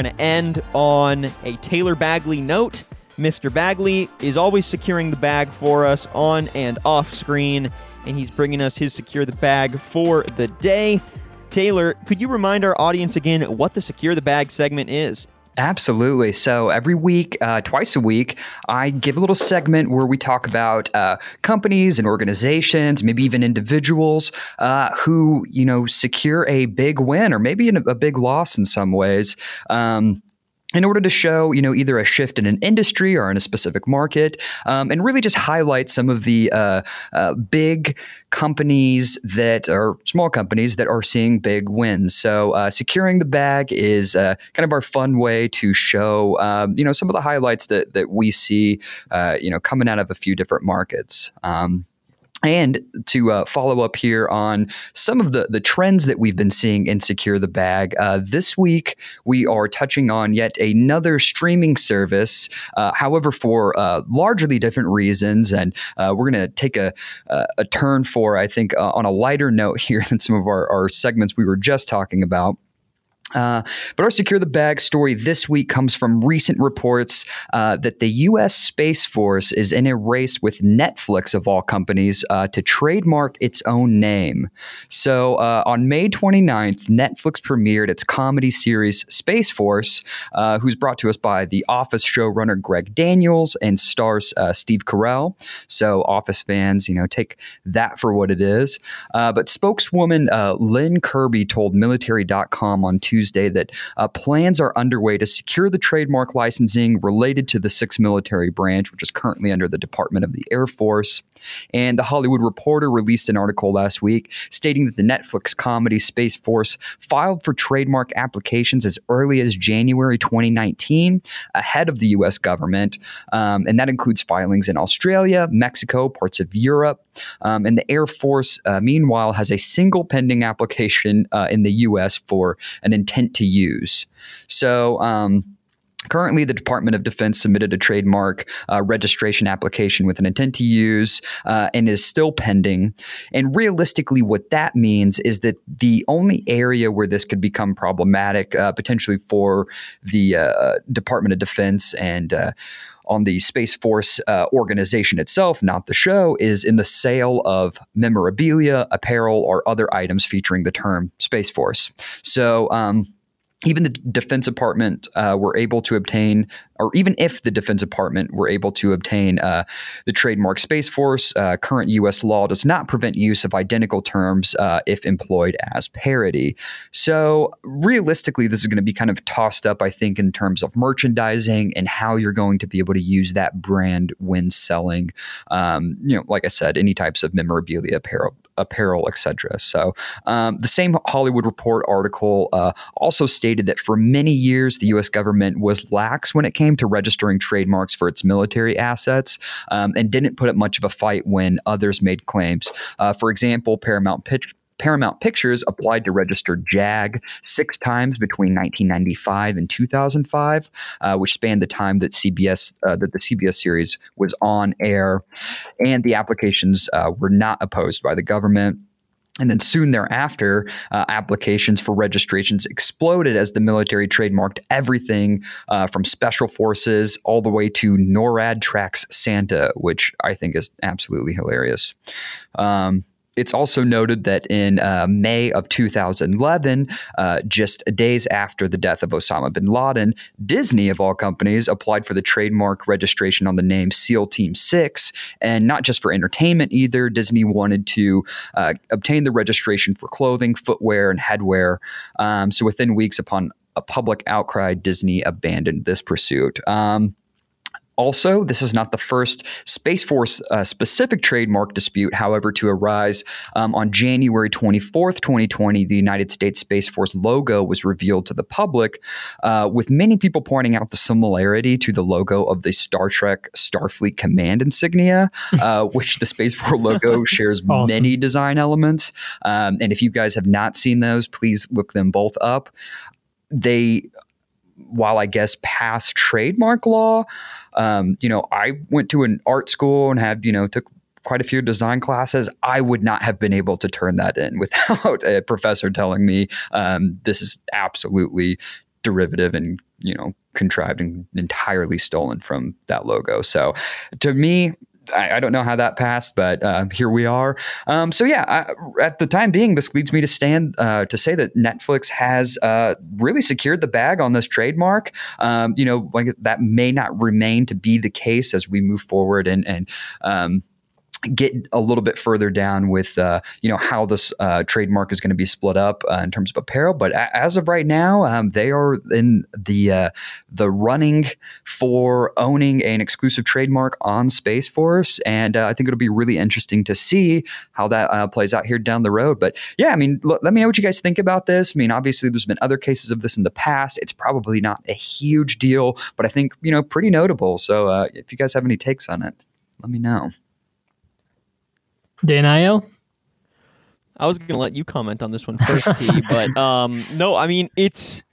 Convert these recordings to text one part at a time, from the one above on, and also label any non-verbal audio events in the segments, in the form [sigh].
going to end on a Taylor Bagley note. Mr. Bagley is always securing the bag for us on and off screen, and he's bringing us his Secure the Bag for the day. Taylor, could you remind our audience again what the Secure the Bag segment is? Absolutely. So every week, uh, twice a week, I give a little segment where we talk about uh, companies and organizations, maybe even individuals uh, who you know secure a big win or maybe a big loss in some ways. Um, in order to show, you know, either a shift in an industry or in a specific market, um, and really just highlight some of the uh, uh, big companies that are small companies that are seeing big wins. So, uh, securing the bag is uh, kind of our fun way to show, um, you know, some of the highlights that that we see, uh, you know, coming out of a few different markets. Um, and to uh, follow up here on some of the, the trends that we've been seeing in Secure the Bag, uh, this week we are touching on yet another streaming service, uh, however, for uh, largely different reasons. And uh, we're going to take a, a, turn for, I think, uh, on a lighter note [laughs] here than some of our, our segments we were just talking about. Uh, but our Secure the Bag story this week comes from recent reports uh, that the U.S. Space Force is in a race with Netflix, of all companies, uh, to trademark its own name. So uh, on May 29th, Netflix premiered its comedy series Space Force, uh, who's brought to us by The Office showrunner Greg Daniels and stars uh, Steve Carell. So, Office fans, you know, take that for what it is. but spokeswoman Lynn Kirby told Military.com on Tuesday Tuesday that uh, plans are underway to secure the trademark licensing related to the sixth military branch, which is currently under the Department of the Air Force. And the Hollywood Reporter released an article last week stating that the Netflix comedy Space Force filed for trademark applications as early as January 2019, ahead of the U.S. government. Um, and that includes filings in Australia, Mexico, parts of Europe. Um, and the Air Force, uh, meanwhile, has a single pending application uh, in the U.S. for an intent to use. So, um, Currently, the Department of Defense submitted a trademark uh, registration application with an intent to use uh, and is still pending. And realistically, what that means is that the only area where this could become problematic, uh, potentially for the uh, Department of Defense and uh, on the Space Force uh, organization itself, not the show, is in the sale of memorabilia, apparel, or other items featuring the term Space Force. So, um, even the Defense Department uh, were able to obtain, or even if the Defense Department were able to obtain uh, the trademark Space Force, uh, current U.S. law does not prevent use of identical terms uh, if employed as parody. So, realistically, this is going to be kind of tossed up, I think, in terms of merchandising and how you're going to be able to use that brand when selling, um, you know, like I said, any types of memorabilia, apparel, apparel, etc. So um, the same Hollywood Report article uh, also stated that for many years the U.S. government was lax when it came to registering trademarks for its military assets um, and didn't put up much of a fight when others made claims. Uh, for example, Paramount Pictures. Paramount Pictures applied to register JAG six times between 1995 and 2005, uh, which spanned the time that CBS uh, that the CBS series was on air, and the applications uh, were not opposed by the government. And then soon thereafter, uh, applications for registrations exploded as the military trademarked everything uh, from special forces all the way to NORAD tracks Santa, which I think is absolutely hilarious. Um, it's also noted that in uh, May of 2011, uh, just days after the death of Osama bin Laden, Disney, of all companies, applied for the trademark registration on the name SEAL Team 6. And not just for entertainment either, Disney wanted to uh, obtain the registration for clothing, footwear, and headwear. Um, so within weeks upon a public outcry, Disney abandoned this pursuit. Um, also, this is not the first Space Force uh, specific trademark dispute, however, to arise. Um, on January 24th, 2020, the United States Space Force logo was revealed to the public, uh, with many people pointing out the similarity to the logo of the Star Trek Starfleet Command insignia, [laughs] uh, which the Space Force logo [laughs] shares awesome. many design elements. Um, and if you guys have not seen those, please look them both up. They while I guess past trademark law, um, you know, I went to an art school and had, you know, took quite a few design classes. I would not have been able to turn that in [laughs] without a professor telling me um, this is absolutely derivative and you know contrived and entirely stolen from that logo. So to me, I, I, don't know how that passed, but uh, here we are. Um, so yeah, I, at the time being, this leads me to stand uh, to say that Netflix has uh, really secured the bag on this trademark. Um, you know, like that may not remain to be the case as we move forward and and um, get a little bit further down with uh, you know how this uh, trademark is going to be split up uh, in terms of apparel. But a- as of right now, um, they are in the uh, the running for owning an exclusive trademark on Space Force, and uh, I think it'll be really interesting to see how that uh, plays out here down the road. But yeah, I mean, l- let me know what you guys think about this. I mean, obviously, there's been other cases of this in the past. It's probably not a huge deal, but I think you know pretty notable. So if you guys have any takes on it, let me know. Danayo? I was going to let you comment on this one first, T, [laughs] but um, no, I mean it's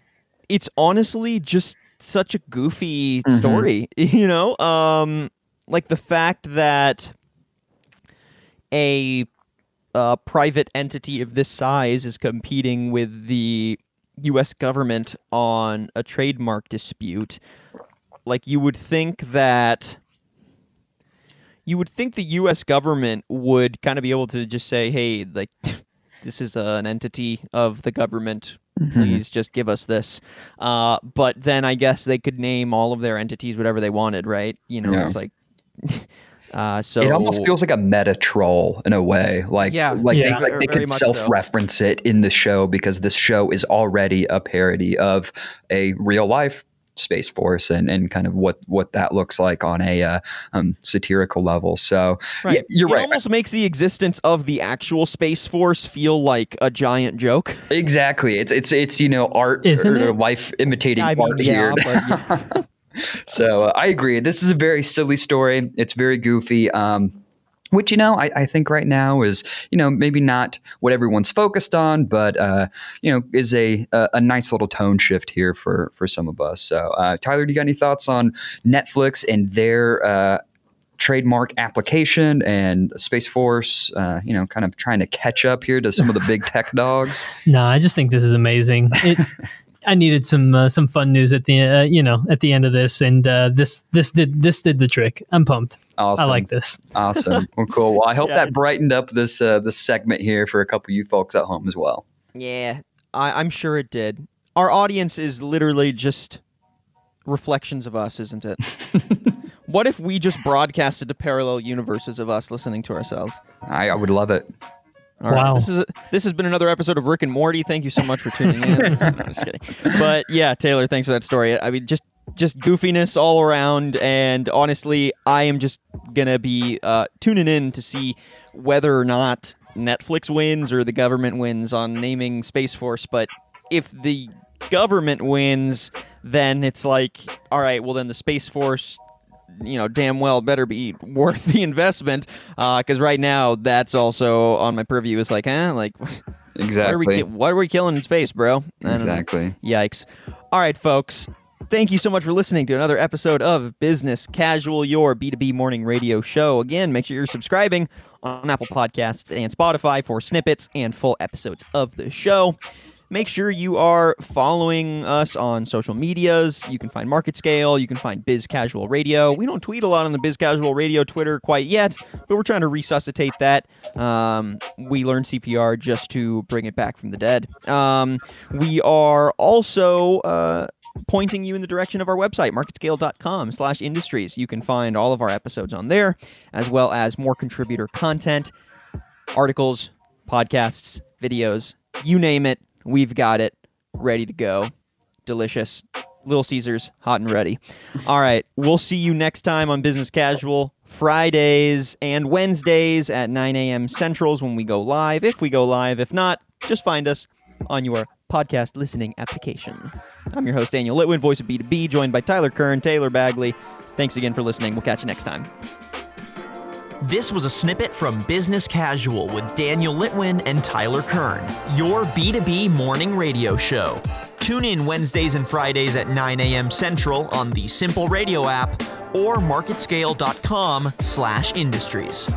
it's honestly just such a goofy mm-hmm. story, [laughs] you know? Um, like the fact that a uh, private entity of this size is competing with the U.S. government on a trademark dispute. Like you would think that you would think the U.S. government would kind of be able to just say, "Hey, like, [laughs] this is uh, an entity of the government. Mm-hmm. Please just give us this." Uh, but then I guess they could name all of their entities whatever they wanted, right? You know, yeah. it's like. [laughs] Uh, so it almost feels like a meta troll in a way, like yeah, like yeah, they, like they could self-reference so. it in the show because this show is already a parody of a real life Space Force and, and kind of what, what that looks like on a uh, um, satirical level. So right. yeah, you're it right. It almost makes the existence of the actual Space Force feel like a giant joke. Exactly. It's it's it's you know art Isn't or, or life imitating I mean, art yeah, here. But, yeah. [laughs] so uh, I agree. This is a very silly story. It's very goofy. Um, which you know I, I, think right now is you know maybe not what everyone's focused on but uh, you know is a, a, a nice little tone shift here for for some of us. So uh, tyler do you got any thoughts on netflix and their uh, trademark application and space force uh, you know kind of trying to catch up here to some of the big tech dogs? [laughs] No i just think this is amazing. It, I needed some uh, some fun news at the uh, you know at the end of this, and uh, this this did this did the trick. I'm pumped. Awesome. I like this. awesome. [laughs] Well, cool. Well, I hope yeah, that brightened up this uh, this segment here for a couple of you folks at home as well. Yeah, I, I'm sure it did. Our audience is literally just reflections of us, isn't it? [laughs] what if we just broadcasted to parallel universes of us listening to ourselves? I, I would love it. All wow. Right. This is a, this has been another episode of Rick and Morty. Thank you so much for tuning in. [laughs] no, just kidding. But yeah, Taylor, thanks for that story. I mean, just just goofiness all around, and honestly, I am just gonna be uh, tuning in to see whether or not Netflix wins or the government wins on naming Space Force. But if the government wins, then it's like, all right, well then the Space Force you know, damn well better be worth the investment. Uh, Because uh, right now, that's also on my purview. It's like, eh, like, [laughs] exactly. What are we, what are we killing in space, bro? Exactly. Yikes. All right, folks. Thank you so much for listening to another episode of Business Casual, your B2B morning radio show. Again, make sure you're subscribing on Apple Podcasts and Spotify for snippets and full episodes of the show. Make sure you are following us on social medias. You can find MarketScale. You can find Biz Casual Radio. We don't tweet a lot on the Biz Casual Radio Twitter quite yet, but we're trying to resuscitate that. Um, we learned CPR just to bring it back from the dead. Um, we are also. Uh, pointing you in the direction of our website, marketscale.com slash industries. You can find all of our episodes on there, as well as more contributor content, articles, podcasts, videos, you name it. We've got it ready to go. Delicious. Little Caesars, hot and ready. All right. We'll see you next time on Business Casual. Fridays and Wednesdays at 9 a.m. Centrals when we go live. If we go live, if not, just find us on your podcast listening application. I'm your host, Daniel Litwin, voice of B2B, joined by Tyler Kern, Taylor Bagley. Thanks again for listening. We'll catch you next time. This was a snippet from Business Casual with Daniel Litwin and Tyler Kern, your B2B morning radio show. Tune in Wednesdays and Fridays at 9 a.m. Central on the Simple Radio app or marketscale.com slash industries.